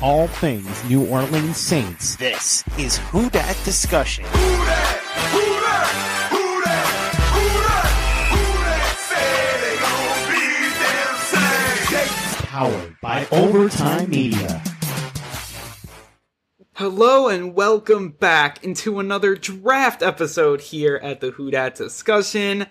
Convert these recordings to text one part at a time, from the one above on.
all things New Orleans Saints. This is Who Dat Discussion. Who dat? Who dat? Powered by Overtime Media. Hello and welcome back into another draft episode here at the Who Dat Discussion.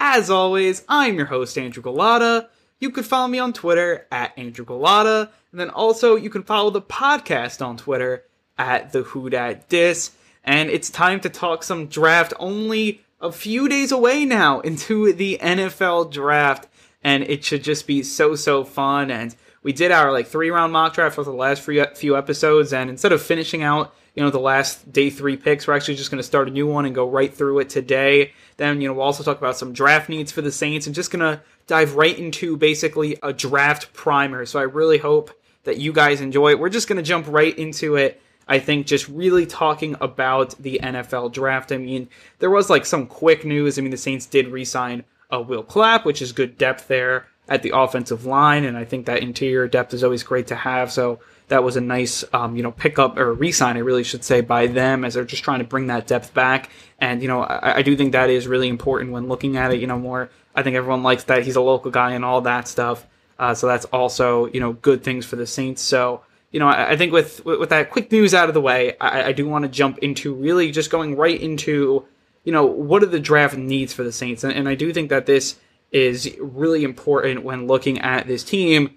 As always, I'm your host, Andrew Galata. You could follow me on Twitter at Andrew Galata, and then also you can follow the podcast on Twitter at the Who Dat Dis. And it's time to talk some draft only a few days away now into the NFL draft, and it should just be so so fun. And we did our like three round mock draft for the last few episodes, and instead of finishing out you know the last day three picks, we're actually just going to start a new one and go right through it today. Then you know we'll also talk about some draft needs for the Saints, and just gonna dive right into basically a draft primer. So I really hope that you guys enjoy. We're just gonna jump right into it. I think just really talking about the NFL draft. I mean, there was like some quick news. I mean, the Saints did re-sign uh, Will Clapp, which is good depth there at the offensive line, and I think that interior depth is always great to have. So that was a nice, um, you know, pickup or re-sign, I really should say, by them as they're just trying to bring that depth back. And you know, I, I do think that is really important when looking at it. You know, more. I think everyone likes that he's a local guy and all that stuff. Uh, so that's also you know good things for the Saints. So you know, I, I think with with that quick news out of the way, I, I do want to jump into really just going right into you know what are the draft needs for the Saints, and, and I do think that this is really important when looking at this team.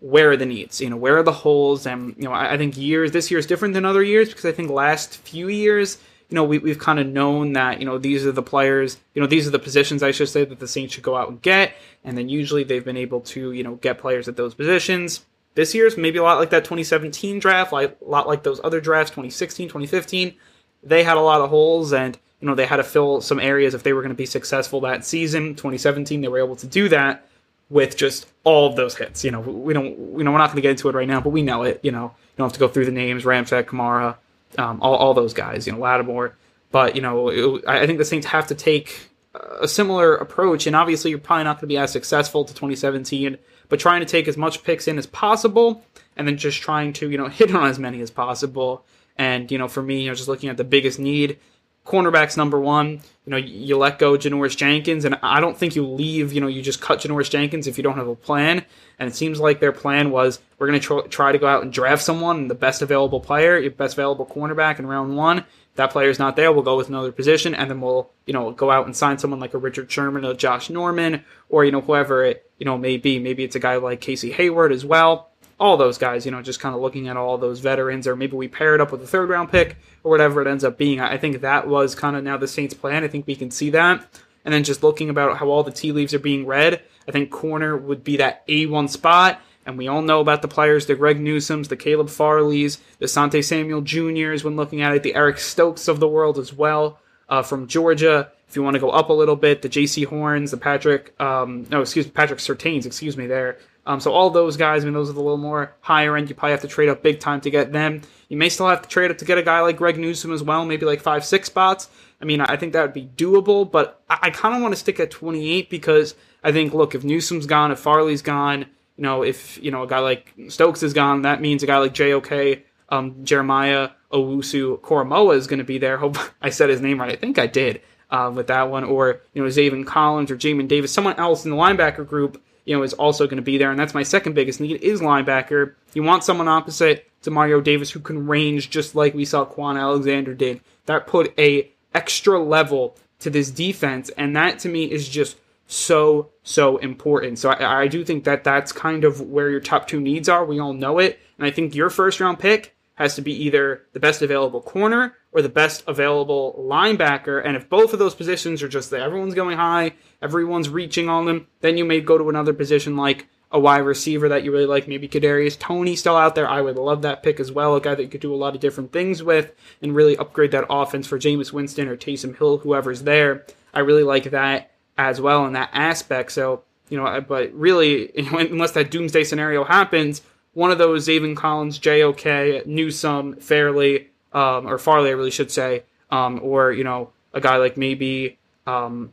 Where are the needs? You know, where are the holes? And you know, I, I think years this year is different than other years because I think last few years, you know, we, we've kind of known that you know these are the players, you know, these are the positions I should say that the Saints should go out and get, and then usually they've been able to you know get players at those positions. This year's maybe a lot like that 2017 draft, like a lot like those other drafts, 2016, 2015. They had a lot of holes, and you know they had to fill some areas if they were going to be successful that season. 2017, they were able to do that with just all of those hits. You know, we don't, you know, we're not going to get into it right now, but we know it. You know, you don't have to go through the names: Ramczyk, Kamara, um, all, all those guys. You know, Lattimore. But you know, it, I think the Saints have to take a similar approach, and obviously, you're probably not going to be as successful to 2017. But trying to take as much picks in as possible, and then just trying to you know hit on as many as possible. And you know, for me, you know, just looking at the biggest need cornerbacks number one. You know, you let go Janoris Jenkins, and I don't think you leave. You know, you just cut Janoris Jenkins if you don't have a plan. And it seems like their plan was we're going to tr- try to go out and draft someone, the best available player, your best available cornerback in round one. If that player's not there, we'll go with another position, and then we'll you know go out and sign someone like a Richard Sherman, or Josh Norman, or you know whoever it you know may be. Maybe it's a guy like Casey Hayward as well all those guys, you know, just kind of looking at all those veterans, or maybe we pair it up with a third round pick or whatever it ends up being. I think that was kind of now the Saints' plan. I think we can see that. And then just looking about how all the tea leaves are being read, I think corner would be that A1 spot. And we all know about the players, the Greg Newsomes, the Caleb Farleys, the Sante Samuel Juniors, when looking at it, the Eric Stokes of the world as well uh, from Georgia. If you want to go up a little bit, the Jaycee Horns, the Patrick, um, no, excuse me, Patrick Surtains, excuse me, there. Um, so all those guys, I mean, those are the little more higher end. You probably have to trade up big time to get them. You may still have to trade up to get a guy like Greg Newsome as well, maybe like five, six spots. I mean, I think that would be doable, but I, I kind of want to stick at 28 because I think, look, if Newsome's gone, if Farley's gone, you know, if, you know, a guy like Stokes is gone, that means a guy like JOK, um, Jeremiah Owusu Koramoah is going to be there. Hope I said his name right. I think I did uh, with that one. Or, you know, Zaven Collins or Jamin Davis, someone else in the linebacker group you know, is also going to be there. And that's my second biggest need is linebacker. You want someone opposite to Mario Davis who can range just like we saw Kwon Alexander did. That put a extra level to this defense. And that to me is just so, so important. So I, I do think that that's kind of where your top two needs are. We all know it. And I think your first round pick has to be either the best available corner or the best available linebacker. And if both of those positions are just there, everyone's going high, everyone's reaching on them, then you may go to another position like a wide receiver that you really like, maybe Kadarius Toney still out there. I would love that pick as well, a guy that you could do a lot of different things with and really upgrade that offense for Jameis Winston or Taysom Hill, whoever's there. I really like that as well in that aspect. So, you know, but really, unless that doomsday scenario happens, one of those Zaven Collins, JOK, Newsome, Fairley, um, or Farley, I really should say, um, or you know a guy like maybe um,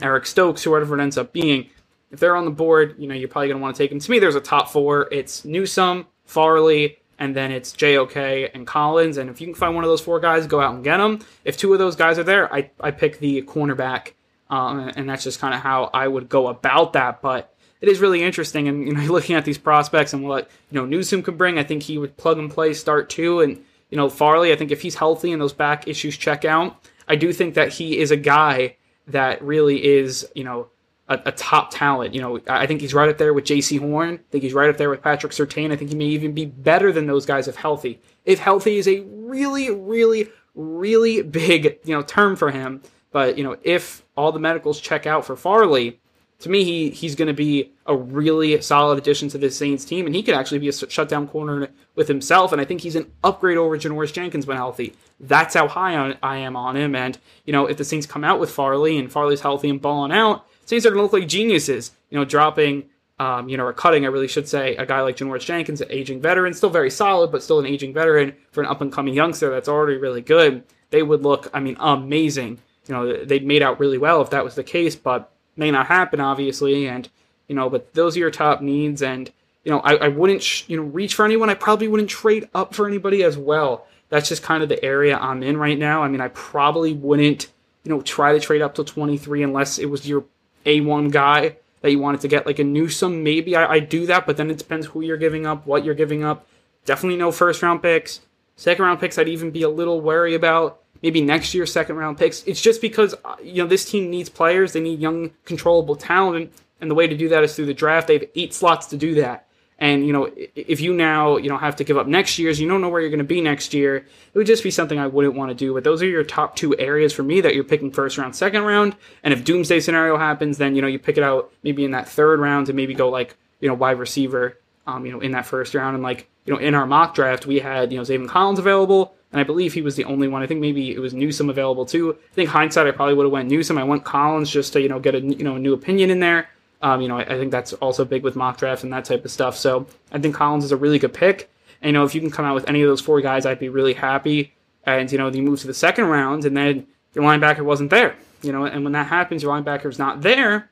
Eric Stokes whoever it ends up being. If they're on the board, you know you're probably going to want to take them. To me, there's a top four. It's Newsome, Farley, and then it's JOK and Collins. And if you can find one of those four guys, go out and get them. If two of those guys are there, I, I pick the cornerback, um, and that's just kind of how I would go about that. But it is really interesting, and you know, looking at these prospects and what you know Newsome could bring, I think he would plug and play start too. And you know, Farley, I think if he's healthy and those back issues check out, I do think that he is a guy that really is you know a, a, top talent. You know, I think he's right up there with Jaycee Horn. I think he's right up there with Patrick Surtain. I think he may even be better than those guys if healthy. If healthy is a really, really, really big, you know, term for him. But, you know, if all the medicals check out for Farley, to me, he he's going to be a really solid addition to this Saints team, and he could actually be a shutdown corner with himself. And I think he's an upgrade over Janoris Jenkins when healthy. That's how high on, I am on him. And you know, if the Saints come out with Farley and Farley's healthy and balling out, Saints are going to look like geniuses, you know, dropping, um, you know, or cutting, I really should say, a guy like Janoris Jenkins, an aging veteran, still very solid, but still an aging veteran for an up and coming youngster that's already really good. They would look, I mean, amazing. You know, they'd made out really well if that was the case, but may not happen, obviously. And, you know, but those are your top needs. And, you know, I, I wouldn't, sh- you know, reach for anyone. I probably wouldn't trade up for anybody as well. That's just kind of the area I'm in right now. I mean, I probably wouldn't, you know, try to trade up to 23 unless it was your a1 guy that you wanted to get, like a Newsome, maybe I, I do that, but then it depends who you're giving up, what you're giving up. Definitely no first round picks. Second round picks, I'd even be a little wary about. Maybe next year, second round picks. It's just because uh, you know this team needs players. They need young, controllable talent, and the way to do that is through the draft. They have eight slots to do that. And you know, if you now you know have to give up next year's, you don't know where you're going to be next year. It would just be something I wouldn't want to do. But those are your top two areas for me that you're picking first round, second round. And if doomsday scenario happens, then you know you pick it out maybe in that third round and maybe go like you know wide receiver, um, you know in that first round. And like you know in our mock draft we had you know Zaven Collins available, and I believe he was the only one. I think maybe it was Newsome available too. I think hindsight I probably would have went Newsome. I went Collins just to you know get a you know a new opinion in there. Um, you know, I, I, think that's also big with mock drafts and that type of stuff. So I think Collins is a really good pick. And, you know, if you can come out with any of those four guys, I'd be really happy. And, you know, you move to the second round and then your linebacker wasn't there. You know, and when that happens, your linebacker's not there,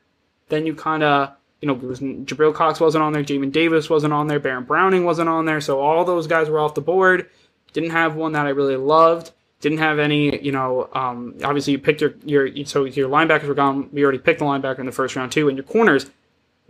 then you kind of, you know, Jabril Cox wasn't on there, Jamin Davis wasn't on there, Baron Browning wasn't on there. So all those guys were off the board. Didn't have one that I really loved. Didn't have any, you know, um, obviously you picked your, your, so your linebackers were gone. We already picked the linebacker in the first round too. And your corners,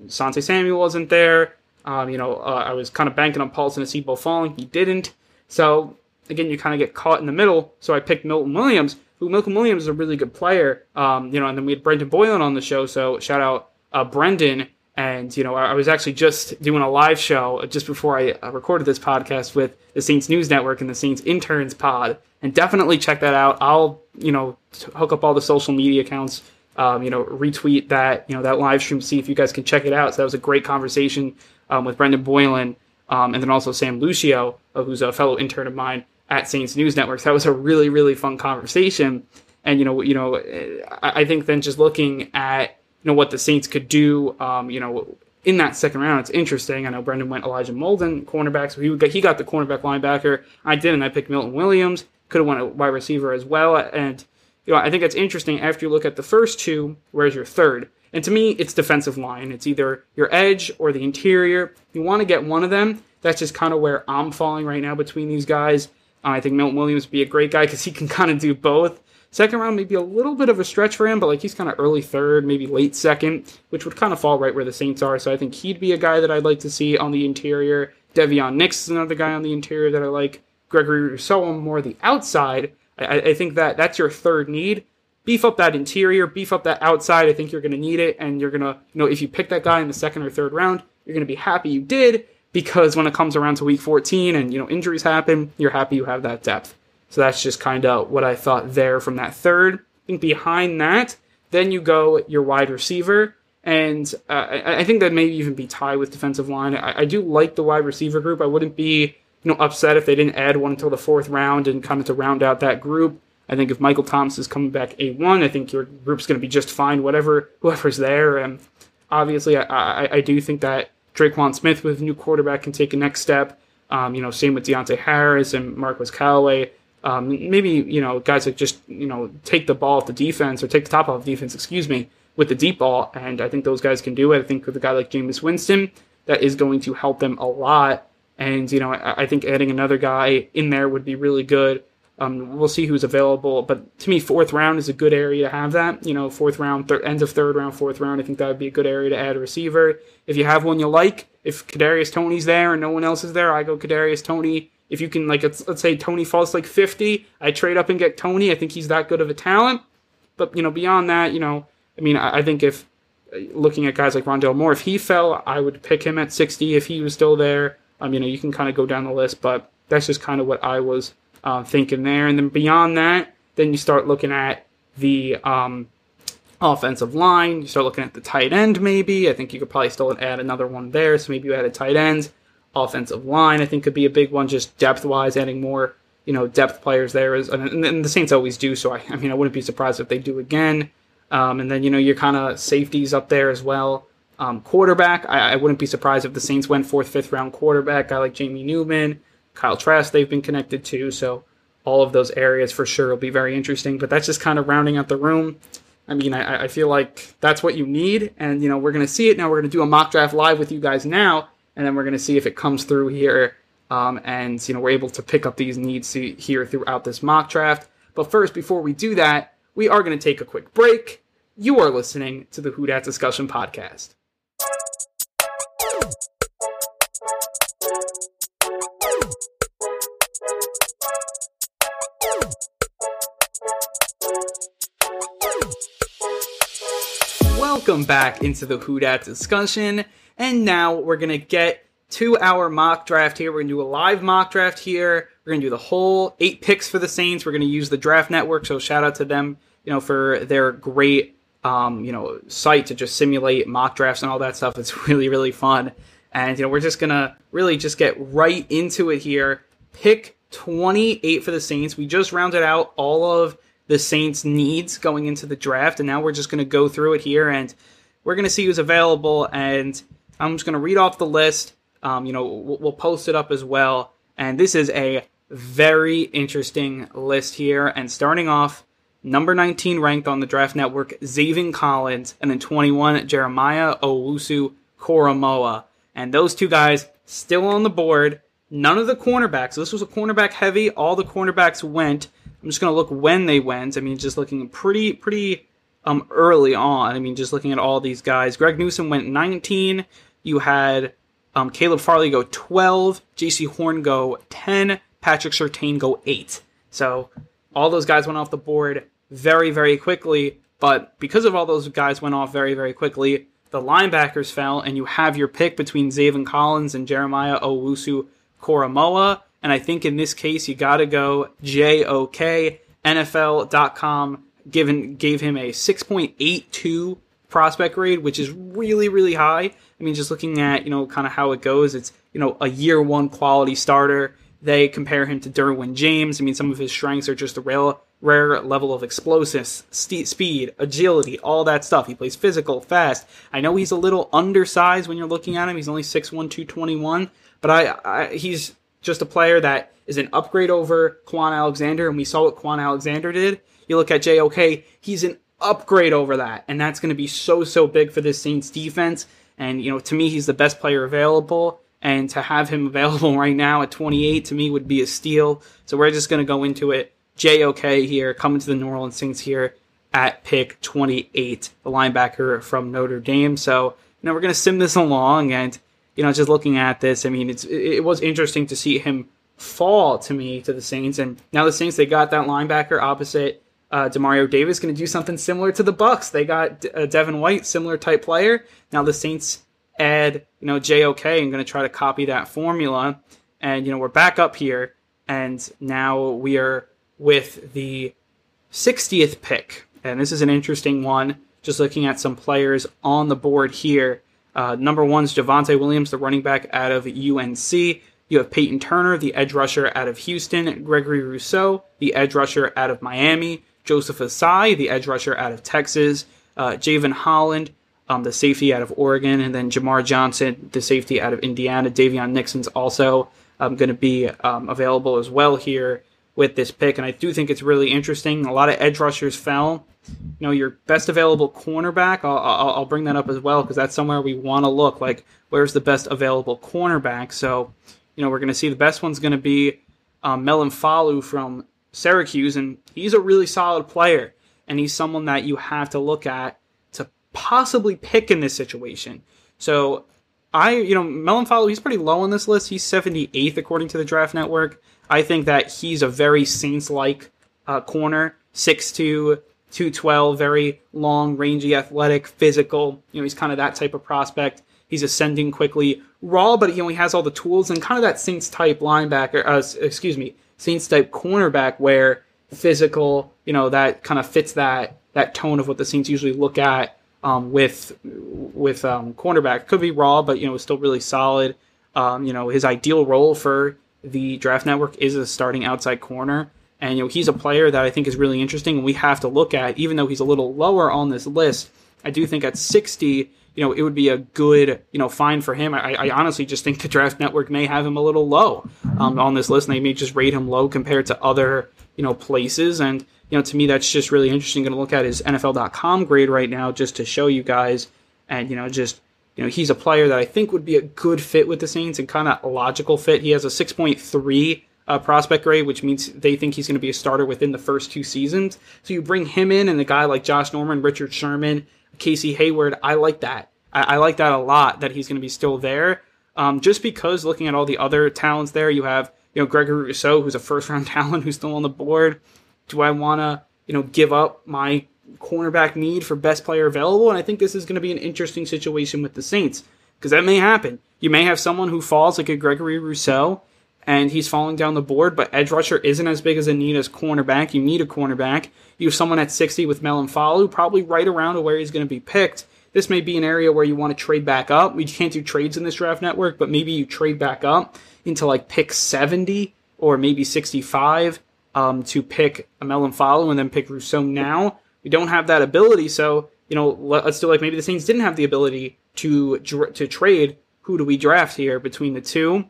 Asante Samuel wasn't there. Um, you know, uh, I was kind of banking on Paulson Adebo falling. He didn't. So again, you kind of get caught in the middle. So I picked Milton Williams, who Milton Williams is a really good player. Um, you know, and then we had Brendan Boylan on the show. So shout out uh, Brendan. And you know, I, was actually just doing a live show just before I uh, recorded this podcast with the Saints News Network and the Saints Interns Pod and definitely check that out. I'll you know hook up all the social media accounts. Um, you know, retweet that you know that live stream, see if you guys can check it out. So that was a great conversation um, with Brendan Boylan, um, and then also Sam Lucio, uh, who's a fellow intern of mine at Saints News Network. So that was a really really fun conversation. And you know, you know, I, I think then just looking at know what the Saints could do, um, you know, in that second round, it's interesting. I know Brendan went Elijah Molden, cornerback, so he got, he got the cornerback linebacker. I didn't. I picked Milton Williams could have won a wide receiver as well. And you know, I think that's interesting. After you look at the first two, where's your third? And to me, it's defensive line. It's either your edge or the interior. You want to get one of them. That's just kind of where I'm falling right now between these guys. I think Milton Williams would be a great guy because he can kind of do both. Second round may be a little bit of a stretch for him, but like he's kind of early third, maybe late second, which would kind of fall right where the Saints are. So I think he'd be a guy that I'd like to see on the interior. Devion Nix is another guy on the interior that I like. Gregory Rousseau on more the outside. I, I think that that's your third need. Beef up that interior, beef up that outside. I think you're going to need it, and you're going to, you know, if you pick that guy in the second or third round, you're going to be happy you did because when it comes around to week 14 and you know injuries happen, you're happy you have that depth. So that's just kind of what I thought there from that third. I think behind that, then you go your wide receiver, and uh, I, think that may even be tied with defensive line. I, I do like the wide receiver group. I wouldn't be you know, upset if they didn't add one until the fourth round and kind of to round out that group. I think if Michael Thomas is coming back A1, I think your group's going to be just fine, whatever, whoever's there. And obviously, I, I, I do think that Tre'Quan Smith with a new quarterback can take a next step. Um, you know, same with Deonte Harris and Marquez Callaway. Um, maybe, you know, guys that just, you know, take the ball off the defense or take the top off the defense, excuse me, with the deep ball. And I think those guys can do it. I think with a guy like Jameis Winston, that is going to help them a lot And, you know, I, I think adding another guy in there would be really good. Um, we'll see who's available, but to me, fourth round is a good area to have that. You know, fourth round, thir- end of third round, fourth round. I think that would be a good area to add a receiver. If you have one you like, if Kadarius Toney's there and no one else is there, I go Kadarius Toney. If you can, like, let's, let's say Toney falls like 50, I trade up and get Toney. I think he's that good of a talent. But you know, beyond that, you know, I mean, I, I think if looking at guys like Rondale Moore, if he fell, I would pick him at 60 if he was still there. Um, you know, you can kind of go down the list, but that's just kind of what I was uh, thinking there. And then beyond that, then you start looking at the um, offensive line. You start looking at the tight end, maybe. I think you could probably still add another one there. So maybe you add a tight end. Offensive line, I think, could be a big one, just depth wise, adding more, you know, depth players there. Is, and, and the Saints always do. So I, I mean, I wouldn't be surprised if they do again. Um, and then, you know, your kind of safeties up there as well. Um, quarterback, I, I, wouldn't be surprised if the Saints went fourth, fifth round quarterback, guy like Jamie Newman, Kyle Trask, they've been connected to. So all of those areas for sure will be very interesting. But that's just kind of rounding out the room. I mean, I, I feel like that's what you need. And, you know, we're going to see it now. We're going to do a mock draft live with you guys now. And then we're going to see if it comes through here. Um, and, you know, we're able to pick up these needs here throughout this mock draft. But first, before we do that, we are going to take a quick break. You are listening to the Who Dat Discussion Podcast. Welcome back into the Who Dat discussion, and now we're gonna get to our mock draft here. We're gonna do a live mock draft here. We're gonna do the whole eight picks for the Saints. We're gonna use the Draft Network, so shout out to them, you know, for their great, um, you know, site to just simulate mock drafts and all that stuff. It's really, really fun, and you know, we're just gonna really just get right into it here. Pick 28 for the Saints. We just rounded out all of the Saints' needs going into the draft, and now we're just going to go through it here and we're going to see who's available. And I'm just going to read off the list. Um, you know, we'll, we'll post it up as well. And this is a very interesting list here. And starting off, number 19 ranked on the Draft Network, Zaven Collins, and then 21, Jeremiah Owusu Koramoah. And those two guys still on the board. None of the cornerbacks. So This was a cornerback heavy. All the cornerbacks went. I'm just going to look when they went. I mean, just looking pretty, pretty um, early on. I mean, just looking at all these guys. Greg Newsome went 19. You had um, Caleb Farley go 12. Jaycee Horn go 10. Patrick Surtain go 8. So all those guys went off the board very, very quickly. But because of all those guys went off very, very quickly, the linebackers fell, and you have your pick between Zaven Collins and Jeremiah Owusu Koramoah. And I think in this case, you got to go JOK. NFL.com given gave him a 6.82 prospect grade, which is really, really high. I mean, just looking at, you know, kind of how it goes, it's, you know, a year one quality starter. They compare him to Derwin James. I mean, some of his strengths are just a rare, rare level of explosiveness, st- speed, agility, all that stuff. He plays physical, fast. I know he's a little undersized when you're looking at him. He's only 6'1", 221, but I, I he's just a player that is an upgrade over Kwon Alexander, and we saw what Kwon Alexander did. You look at JOK, he's an upgrade over that, and that's going to be so so big for this Saints defense. And you know, to me, he's the best player available, and to have him available right now at 28 to me would be a steal. So we're just going to go into it. JOK here, coming to the New Orleans Saints here at pick 28, the linebacker from Notre Dame. So you know, we're going to sim this along and you know, just looking at this, I mean, it's it, was interesting to see him fall to me to the Saints, and now the Saints they got that linebacker opposite uh, Demario Davis going to do something similar to the Bucks. They got uh, Devin White, similar type player. Now the Saints add you know JOK and going to try to copy that formula, and you know we're back up here, and now we are with the 60th pick, and this is an interesting one. Just looking at some players on the board here. Uh, number one is Javonte Williams, the running back out of UNC. You have Peyton Turner, the edge rusher out of Houston. Gregory Rousseau, the edge rusher out of Miami. Joseph Ossai, the edge rusher out of Texas. Uh, Jevon Holland, um, the safety out of Oregon. And then Jamar Johnson, the safety out of Indiana. Daviyon Nixon's also um, going to be um, available as well here with this pick. And I do think it's really interesting. A lot of edge rushers fell you know your best available cornerback. I'll, I'll, I'll bring that up as well because that's somewhere we want to look. Like where's the best available cornerback? So you know, we're going to see the best one's going to be um, Melifonwu from Syracuse, and he's a really solid player, and he's someone that you have to look at to possibly pick in this situation. So I, you know, Melifonwu, he's pretty low on this list. He's 78th according to the Draft Network. I think that he's a very Saints-like uh, corner, 6'2", 212, very long, rangy, athletic, physical. You know, he's kind of that type of prospect. He's ascending quickly, raw, but he has all the tools and kind of that Saints type linebacker. Uh, excuse me, Saints type cornerback where physical. You know that kind of fits that that tone of what the Saints usually look at um, with with um, cornerback. Could be raw, but you know still really solid. Um, you know his ideal role for the draft network is a starting outside corner. And you know he's a player that I think is really interesting, and we have to look at. Even though he's a little lower on this list, I do think at 60 you know, it would be a good, you know, fine for him. I, I honestly just think the Draft Network may have him a little low um, on this list, and they may just rate him low compared to other, you know, places. And you know, to me, that's just really interesting. Going to look at his NFL.com grade right now just to show you guys, and you know, just you know, he's a player that I think would be a good fit with the Saints and kind of a logical fit. He has a 6.3 uh, prospect grade, which means they think he's going to be a starter within the first two seasons. So you bring him in, and a guy like Josh Norman, Richard Sherman, Casey Hayward, I like that. I, I like that a lot that he's going to be still there. Um, just because looking at all the other talents there, you have you know Gregory Rousseau, who's a first round talent, who's still on the board. Do I want to you know give up my cornerback need for best player available? And I think this is going to be an interesting situation with the Saints because that may happen. You may have someone who falls like a Gregory Rousseau and he's falling down the board, but edge rusher isn't as big as a need as cornerback. You need a cornerback. You have someone at 60 with Melifonwu, probably right around to where he's going to be picked. This may be an area where you want to trade back up. We can't do trades in this draft network, but maybe you trade back up into like pick 70 or maybe 65 um, to pick a Melifonwu and then pick Rousseau now. We don't have that ability, so you know, let's do like maybe the Saints didn't have the ability to to trade. Who do we draft here between the two?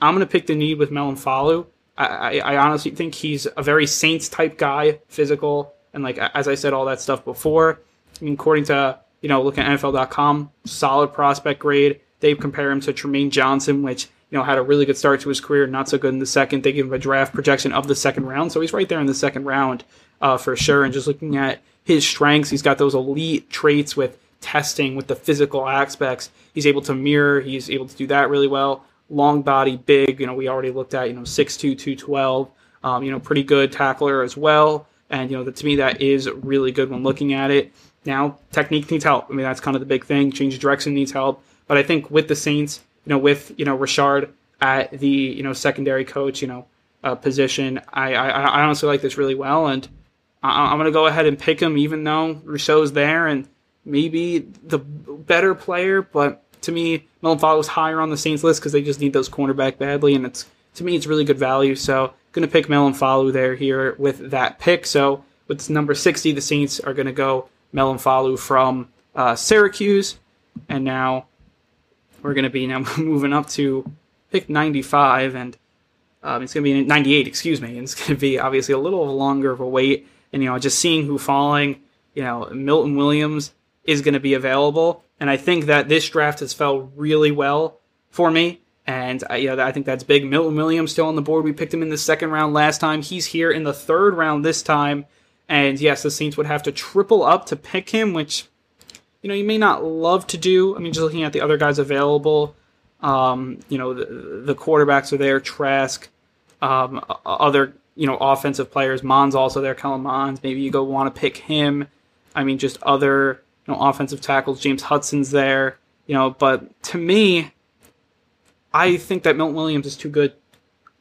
I'm going to pick the need with Melifonwu. I, I, I, honestly think he's a very Saints type guy, physical, and like as I said, all that stuff before. I mean, according to you know, looking at NFL.com, solid prospect grade. They compare him to Trumaine Johnson, which you know had a really good start to his career, not so good in the second. They give him a draft projection of the second round, so he's right there in the second round uh, for sure. And just looking at his strengths, he's got those elite traits with testing, with the physical aspects. He's able to mirror. He's able to do that really well long body, big. You know, we already looked at, you know, 6'2, 212. Um, you know, pretty good tackler as well. And, you know, to me, that is really good when looking at it. Now, technique needs help. I mean, that's kind of the big thing. Change of direction needs help. But I think with the Saints, you know, with, you know, Richard at the, you know, secondary coach, you know, uh, position, I, I, I honestly like this really well. And I, I'm going to go ahead and pick him, even though Rousseau's there and maybe the better player. But to me, Melon was higher on the Saints list because they just need those cornerback badly, and it's to me it's really good value. So going to pick Melifonwu there here with that pick. So with number sixty, the Saints are going to go Melifonwu from uh, Syracuse, and now we're going to be now moving up to pick ninety five, and um, it's going to be ninety eight. Excuse me, and it's going to be obviously a little longer of a wait. And you know, just seeing who falling, you know, Milton Williams is going to be available. And I think that this draft has felt really well for me. And I, you know, I think that's big. Milton Williams still on the board. We picked him in the second round last time. He's here in the third round this time. And yes, the Saints would have to triple up to pick him, which, you know, you may not love to do. I mean, just looking at the other guys available, um, you know, the, the, quarterbacks are there, Trask, um, other, you know, offensive players. Mond's also there, Kellen Mond. Maybe you go want to pick him. I mean, just other you know, offensive tackles. James Hudson's there, you know, but to me, I think that Milton Williams is too good,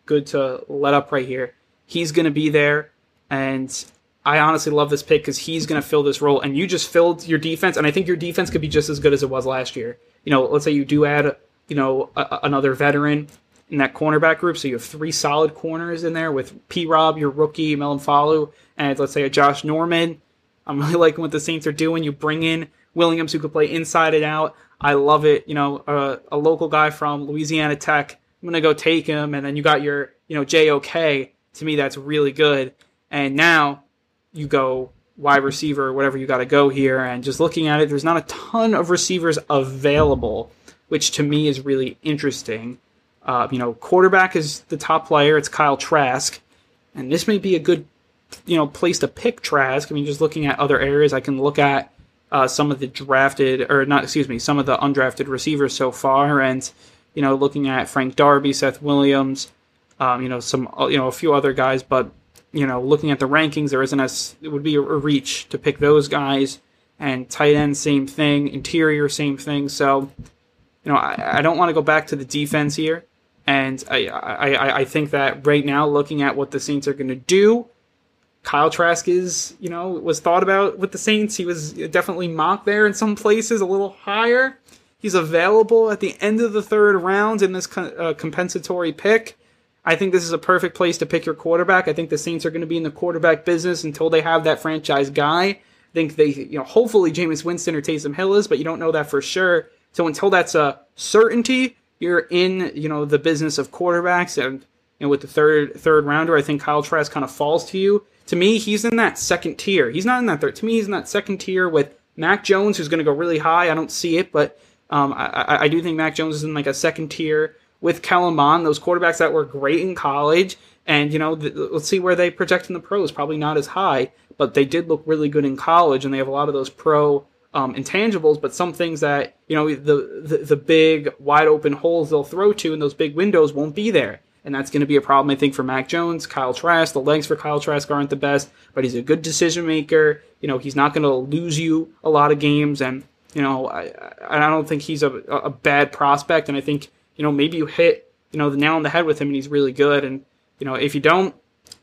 good to let up right here. He's going to be there, and I honestly love this pick because he's going to fill this role. And you just filled your defense, and I think your defense could be just as good as it was last year. You know, let's say you do add, you know, a, another veteran in that cornerback group, so you have three solid corners in there with P. Rob, your rookie, Melifonwu, and let's say a Josh Norman I'm really liking what the Saints are doing. You bring in Williams who could play inside and out. I love it. You know, uh, a local guy from Louisiana Tech. I'm gonna go take him, and then you got your, you know, JOK. To me, that's really good. And now you go wide receiver, whatever you got to go here. And just looking at it, there's not a ton of receivers available, which to me is really interesting. Uh, you know, quarterback is the top player. It's Kyle Trask, and this may be a good, you know, place to pick Trask. I mean, just looking at other areas, I can look at uh, some of the drafted or not, excuse me, some of the undrafted receivers so far, and you know, looking at Frank Darby, Seth Williams, um, you know, some you know a few other guys, but you know, looking at the rankings, there isn't a it would be a, a reach to pick those guys. And tight end, same thing. Interior, same thing. So, you know, I, I don't want to go back to the defense here. And I, I, I think that right now, looking at what the Saints are going to do, Kyle Trask is, you know, was thought about with the Saints. He was definitely mocked there in some places, a little higher. He's available at the end of the third round in this uh, compensatory pick. I think this is a perfect place to pick your quarterback. I think the Saints are going to be in the quarterback business until they have that franchise guy. I think they, you know, hopefully Jameis Winston or Taysom Hill is, but you don't know that for sure. So until that's a certainty, you're in, you know, the business of quarterbacks. And you know, with the third third rounder, I think Kyle Trask kind of falls to you. To me, he's in that second tier. He's not in that third. To me, he's in that second tier with Mac Jones, who's going to go really high. I don't see it, but um, I, I do think Mac Jones is in like a second tier with Kellen Mond, those quarterbacks that were great in college. And, you know, the, let's see where they project in the pros. Probably not as high, but they did look really good in college, and they have a lot of those pro um, intangibles, but some things that, you know, the, the, the big wide open holes they'll throw to and those big windows won't be there. And that's going to be a problem, I think, for Mac Jones, Kyle Trask. The legs for Kyle Trask aren't the best, but he's a good decision maker. You know, he's not going to lose you a lot of games. And, you know, I, I don't think he's a, a bad prospect. And I think you know, maybe you hit, you know, the nail on the head with him and he's really good. And, you know, if you don't,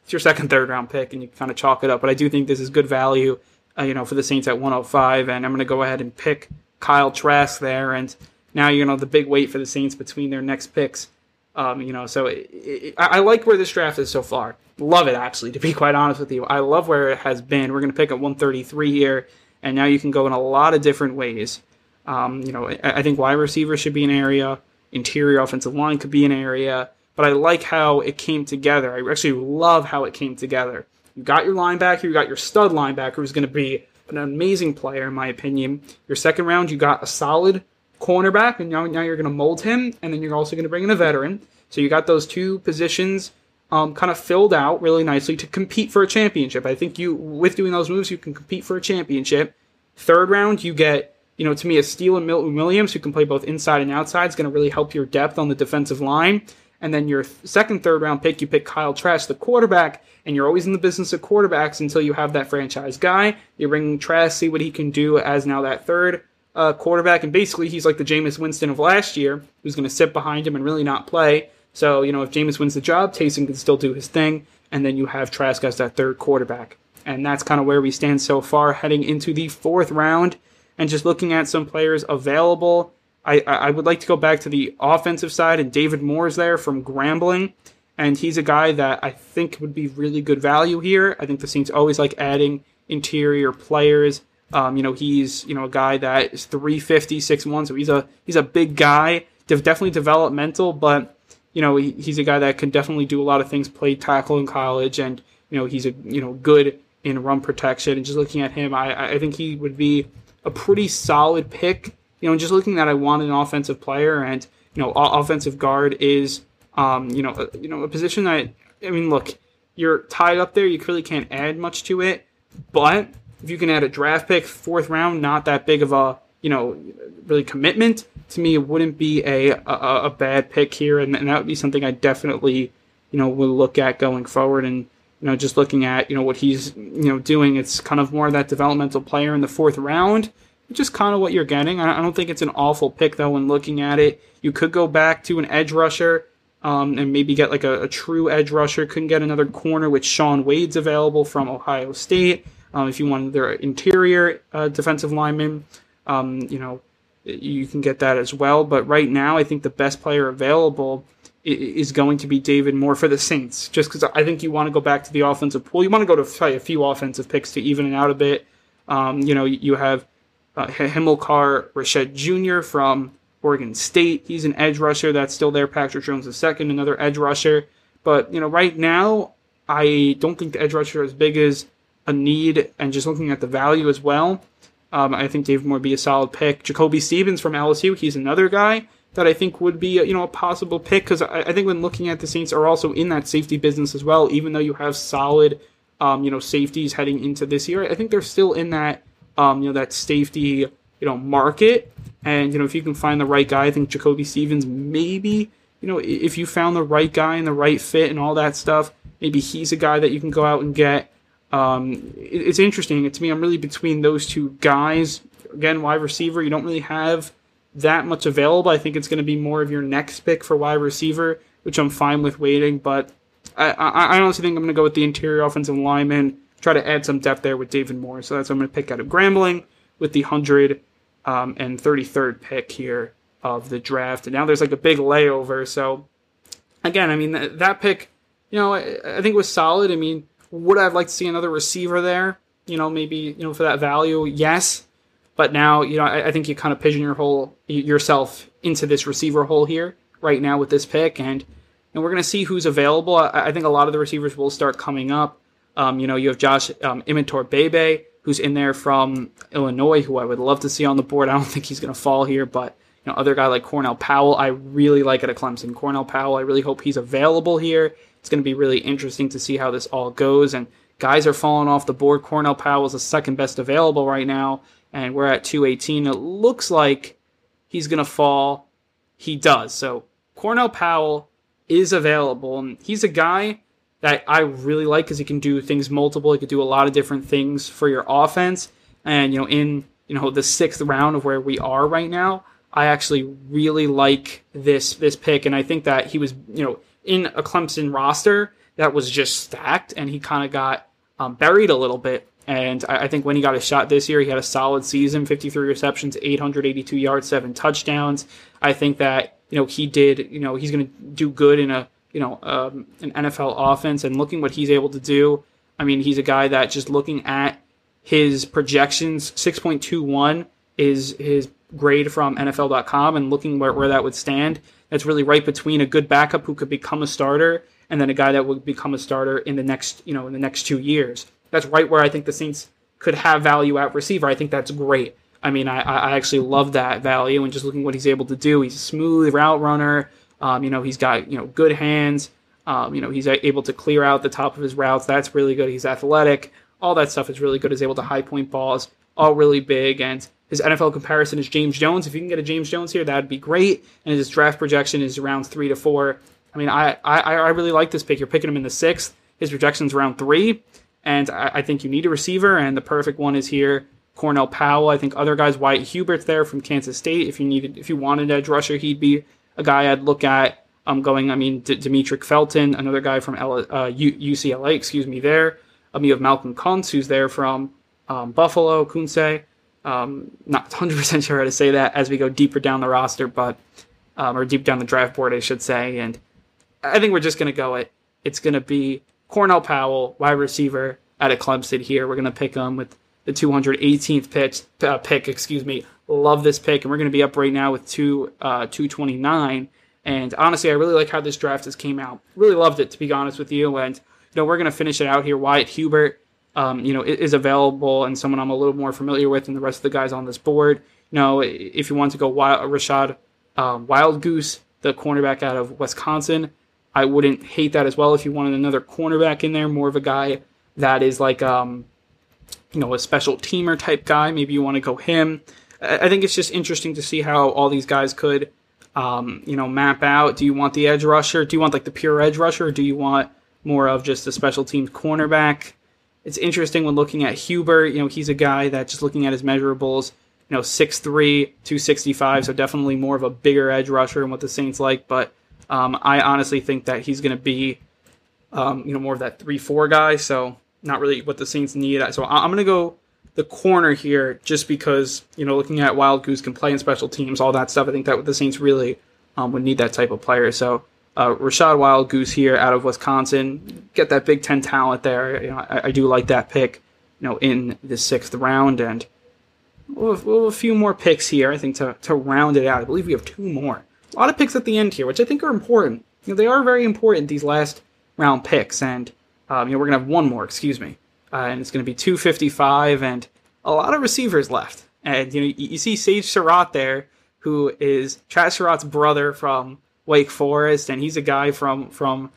it's your second, third round pick and you kind of chalk it up. But I do think this is good value, uh, you know, for the Saints at 105. And I'm going to go ahead and pick Kyle Trask there. And now, you know, the big wait for the Saints between their next picks. Um, you know, so it, it, I like where this draft is so far. Love it, actually, to be quite honest with you. I love where it has been. We're going to pick at 133 here, and now you can go in a lot of different ways. Um, you know, I, I think wide receiver should be an area interior offensive line could be an area, but I like how it came together. I actually love how it came together. You got your linebacker, you got your stud linebacker who's going to be an amazing player, in my opinion. Your second round, you got a solid cornerback, and now, now you're going to mold him, and then you're also going to bring in a veteran. So you got those two positions um, kind of filled out really nicely to compete for a championship. I think you, with doing those moves, you can compete for a championship. Third round, you get you know, to me, a steal and Milton Williams, who can play both inside and outside, is going to really help your depth on the defensive line. And then your second, third round pick, you pick Kyle Trask, the quarterback, and you're always in the business of quarterbacks until you have that franchise guy. You bring Trask, see what he can do as now that third uh, quarterback, and basically he's like the Jameis Winston of last year, who's going to sit behind him and really not play. So, you know, if Jameis wins the job, Taysom can still do his thing, and then you have Trask as that third quarterback. And that's kind of where we stand so far heading into the fourth round and just looking at some players available, I, I would like to go back to the offensive side, and David Moore is there from Grambling, and he's a guy that I think would be really good value here. I think the Saints always like adding interior players. Um, you know, he's you know a guy that is 350, 6'1", so he's a he's a big guy, definitely developmental, but you know he, he's a guy that can definitely do a lot of things. Played tackle in college, and you know he's a you know good in run protection. And just looking at him, I I think he would be a pretty solid pick. You know, just looking at I want an offensive player, and you know, offensive guard is um, you know, a, you know, a position that I mean, look, you're tied up there. You clearly can't add much to it, but if you can add a draft pick, fourth round, not that big of a you know, really commitment. To me, it wouldn't be a a, a bad pick here, and, and that would be something I definitely you know will look at going forward and you know, just looking at, you know, what he's, you know, doing, it's kind of more that developmental player in the fourth round, which is kind of what you're getting. I don't think it's an awful pick, though, when looking at it. You could go back to an edge rusher um, and maybe get like a, a, true edge rusher. Couldn't get another corner, which Shaun Wade's available from Ohio State. Um, if you want their interior uh, defensive lineman, um, you know, you can get that as well. But right now, I think the best player available is going to be David Moore for the Saints, just because I think you want to go back to the offensive pool. You want to go to a few offensive picks to even it out a bit. Um, you know, you have uh, Hamilcar Rashed Jr. from Oregon State. He's an edge rusher that's still there. Patrick Jones the second, another edge rusher. But you know, right now, I don't think the edge rusher is as big as a need, and just looking at the value as well. Um, I think David Moore be a solid pick. Jacoby Stevens from LSU, he's another guy that I think would be you know a possible pick because I, I think when looking at the Saints are also in that safety business as well. Even though you have solid um, you know safeties heading into this year, I think they're still in that um, you know that safety you know market. And you know if you can find the right guy, I think Jacoby Stevens maybe you know if you found the right guy and the right fit and all that stuff, maybe he's a guy that you can go out and get. Um, it, it's interesting. To me, I'm really between those two guys. Again, wide receiver, you don't really have that much available. I think it's going to be more of your next pick for wide receiver, which I'm fine with waiting. But I, I, I honestly think I'm going to go with the interior offensive lineman, try to add some depth there with David Moore. So that's what I'm going to pick out of Grambling with the 133rd um, pick here of the draft. And now there's like a big layover. So again, I mean, that, that pick, you know, I, I think was solid. I mean, would I like to see another receiver there? You know, maybe, you know, for that value? Yes. But now, you know, I, I think you kind of pigeon your hole yourself into this receiver hole here right now with this pick, and and we're going to see who's available. I, I, think a lot of the receivers will start coming up. Um, you know, you have Josh um, Imatorbhebhe, who's in there from Illinois, who I would love to see on the board. I don't think he's going to fall here, but you know, other guy like Cornell Powell, I really like it at Clemson. Cornell Powell, I really hope he's available here. It's going to be really interesting to see how this all goes. And guys are falling off the board. Cornell Powell is the second best available right now and we're at 218. It looks like he's going to fall. He does. So Cornell Powell is available. And he's a guy that I really like because he can do things multiple. He could do a lot of different things for your offense. And, you know, in, you know, the sixth round of where we are right now, I actually really like this, this pick. And I think that he was, you know, in a Clemson roster that was just stacked and he kind of got um, buried a little bit and I, think when he got a shot this year, he had a solid season 53 receptions, 882 yards, seven touchdowns. I think that, you know, he did, you know, he's going to do good in a, you know, um, an NFL offense and looking what he's able to do. I mean, he's a guy that just looking at his projections, 6.21 is his grade from NFL.com and looking where, where that would stand. That's really right between a good backup who could become a starter and then a guy that would become a starter in the next, you know, in the next two years that's right where I think the Saints could have value at receiver. I think that's great. I mean, I, I actually love that value and just looking what he's able to do. He's a smooth route runner. Um, you know, he's got you know good hands. Um, you know, he's able to clear out the top of his routes. That's really good. He's athletic. All that stuff is really good. He's able to high point balls, all really big. And his NFL comparison is James Jones. If you can get a James Jones here, that'd be great. And his draft projection is around three to four. I mean, I, I, I really like this pick. You're picking him in the sixth. His projection's around three. And I, I, think you need a receiver, and the perfect one is here. Cornell Powell. I think other guys, Wyatt Hubert's there from Kansas State. If you needed, if you wanted edge rusher, he'd be a guy I'd look at. I'm um, going. I mean, D- Demetric Felton, another guy from L- uh, U- UCLA. Excuse me. There. Um, you have Malcolm Kuntz, who's there from um, Buffalo. Kuntze. Um, not 100% sure how to say that as we go deeper down the roster, but um, or deep down the draft board, I should say. And I think we're just going to go it. It's going to be Cornell Powell, wide receiver out of Clemson here. We're going to pick him with the 218th pitch, uh, pick. Excuse me. Love this pick, and we're going to be up right now with two uh, 229. And honestly, I really like how this draft has came out. Really loved it, to be honest with you. And you know, we're going to finish it out here. Wyatt Hubert, um, you know, is available and someone I'm a little more familiar with than the rest of the guys on this board. You know, if you want to go wild, Rachad um, Wildgoose, the cornerback out of Wisconsin, I wouldn't hate that as well if you wanted another cornerback in there, more of a guy that is like um, you know, a special teamer type guy. Maybe you want to go him. I think it's just interesting to see how all these guys could, um, you know, map out. Do you want the edge rusher? Do you want like the pure edge rusher? Or do you want more of just a special teams cornerback? It's interesting when looking at Hubert. You know, he's a guy that just looking at his measurables, you know, 6'3", 265, so definitely more of a bigger edge rusher and what the Saints like. But um, I honestly think that he's going to be, um, you know, more of that three four guy. So not really what the Saints need. So I'm going to go the corner here, just because you know, looking at Wild Goose can play in special teams, all that stuff. I think that the Saints really um, would need that type of player. So uh, Rachad Wildgoose here out of Wisconsin, get that Big Ten talent there. You know, I, I do like that pick. You know, in the sixth round, and we'll have, we'll have a few more picks here. I think to to round it out. I believe we have two more a lot of picks at the end here, which I think are important. You know, they are very important these last round picks, and um, you know we're gonna have one more, excuse me, uh, and it's gonna be 255, and a lot of receivers left. And you know you, you see Sage Surratt there, who is Chad Surratt's brother from Wake Forest, and he's a guy from from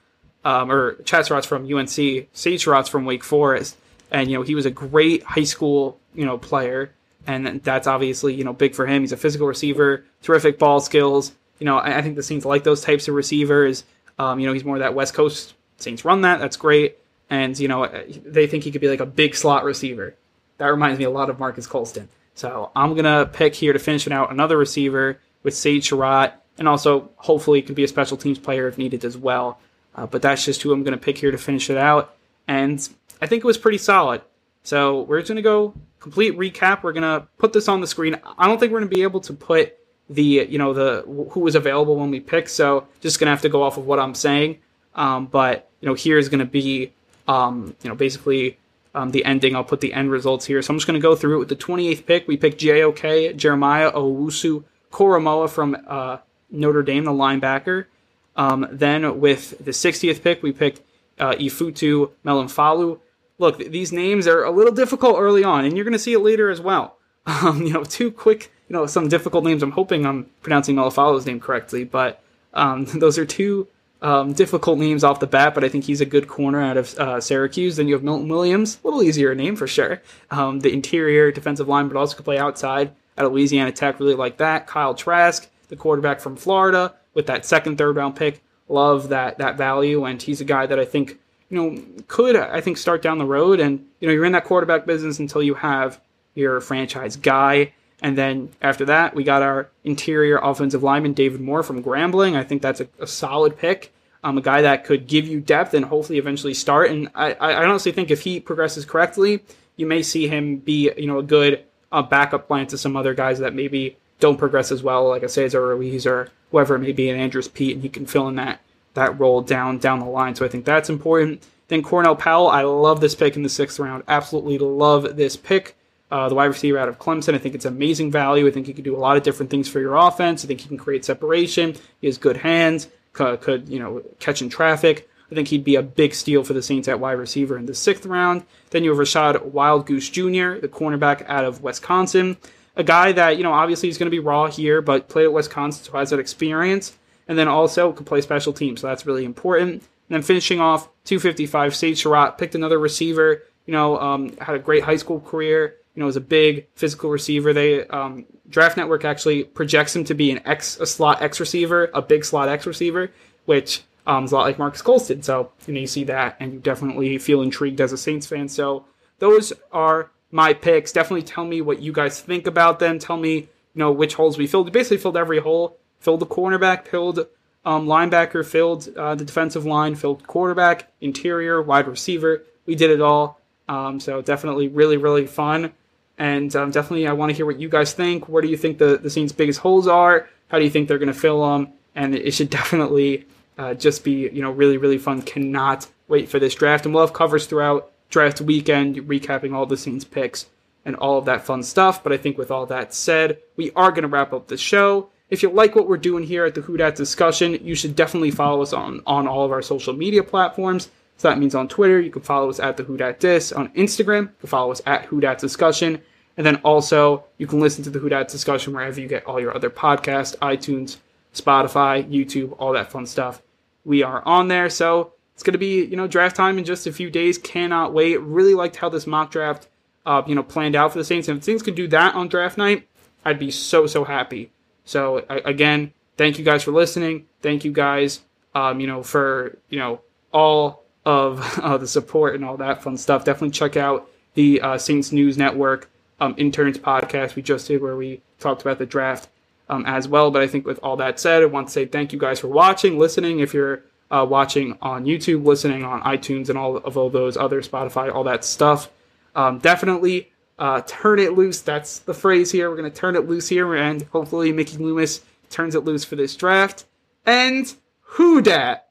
um, or Chazz Surratt's from UNC, Sage Surratt's from Wake Forest, and you know he was a great high school you know player, and that's obviously you know big for him. He's a physical receiver, terrific ball skills. You know, I, I think the Saints like those types of receivers. Um, you know, he's more that West Coast Saints run that. That's great, and you know they think he could be like a big slot receiver. That reminds me a lot of Marques Colston. So I'm gonna pick here to finish it out another receiver with Sage Surratt, and also hopefully could be a special teams player if needed as well. Uh, but that's just who I'm gonna pick here to finish it out, and I think it was pretty solid. So we're just gonna go complete recap. We're gonna put this on the screen. I don't think we're gonna be able to put the you know the who was available when we pick. So just gonna have to go off of what I'm saying. Um, but you know here is gonna be um, you know basically um, the ending. I'll put the end results here. So I'm just going to go through it with the 28th pick. We picked JOK, Jeremiah Owusu Koramoah from uh, Notre Dame, the linebacker. Um, then with the 60th pick, we picked uh, Ifeatu Melifonwu. Look, these names are a little difficult early on, and you're going to see it later as well. Um, you know, two quick, you know, some difficult names. I'm hoping I'm pronouncing Melifonwu's name correctly, but um, those are two um, difficult names off the bat, but I think he's a good corner out of uh, Syracuse. Then you have Milton Williams, a little easier name for sure. Um, the interior defensive line, but also could play outside at Louisiana Tech. Really like that. Kyle Trask, the quarterback from Florida, with that second, third round pick. Love that that value, and he's a guy that I think you know could I think start down the road. And you know you're in that quarterback business until you have your franchise guy. And then after that, we got our interior offensive lineman, David Moore from Grambling. I think that's a, a solid pick. Um, a guy that could give you depth and hopefully eventually start. And I, I honestly think if he progresses correctly, you may see him be, you know, a good uh, backup plan to some other guys that maybe don't progress as well, like a Cesar Ruiz or whoever it may be, an Andrus Peat, and he can fill in that that role down down the line. So I think that's important. Then Cornell Powell, I love this pick in the sixth round. Absolutely love this pick uh, the wide receiver out of Clemson. I think it's amazing value. I think he can do a lot of different things for your offense. I think he can create separation. He has good hands. Could, could you know catch in traffic. I think he'd be a big steal for the Saints at wide receiver in the sixth round. Then you have Rachad Wildgoose Jr., the cornerback out of Wisconsin, a guy that you know obviously he's going to be raw here, but played at Wisconsin, so has that experience, and then also could play special teams, so that's really important. And then finishing off 255, Sage Surratt picked another receiver. You know, um, had a great high school career you know, is a big physical receiver. They um, Draft Network actually projects him to be an X, a slot X receiver, a big slot X receiver, which um, is a lot like Marques Colston. So you know, you see that, and you definitely feel intrigued as a Saints fan. So those are my picks. Definitely tell me what you guys think about them. Tell me, you know, which holes we filled. We basically filled every hole. Filled the cornerback, filled um, linebacker, filled uh, the defensive line, filled quarterback, interior, wide receiver. We did it all. Um, so definitely really, really fun. And um, definitely, I want to hear what you guys think. Where do you think the, the Saints' biggest holes are? How do you think they're going to fill them? And it should definitely uh, just be, you know, really, really fun. Cannot wait for this draft. And we'll have covers throughout draft weekend, recapping all the Saints' picks and all of that fun stuff. But I think with all that said, we are going to wrap up the show. If you like what we're doing here at the Who Dat discussion, you should definitely follow us on, on all of our social media platforms. So that means on Twitter, you can follow us at the Who Dat Dis. On Instagram, you can follow us at Who Dat Discussion. And then also, you can listen to the Who Dat Discussion wherever you get all your other podcasts, iTunes, Spotify, YouTube, all that fun stuff. We are on there. So it's going to be, you know, draft time in just a few days. Cannot wait. Really liked how this mock draft, uh, you know, planned out for the Saints. And if the Saints could do that on draft night, I'd be so, so happy. So again, thank you guys for listening. Thank you guys, um, you know, for, you know, all of uh, the support and all that fun stuff. Definitely check out the uh, Saints News Network um, interns podcast we just did where we talked about the draft um, as well. But I think with all that said, I want to say thank you guys for watching, listening. If you're uh, watching on YouTube, listening on iTunes, and all of all those other Spotify, all that stuff, um, definitely uh, turn it loose. That's the phrase here. We're going to turn it loose here, and hopefully Mickey Loomis turns it loose for this draft. And who dat?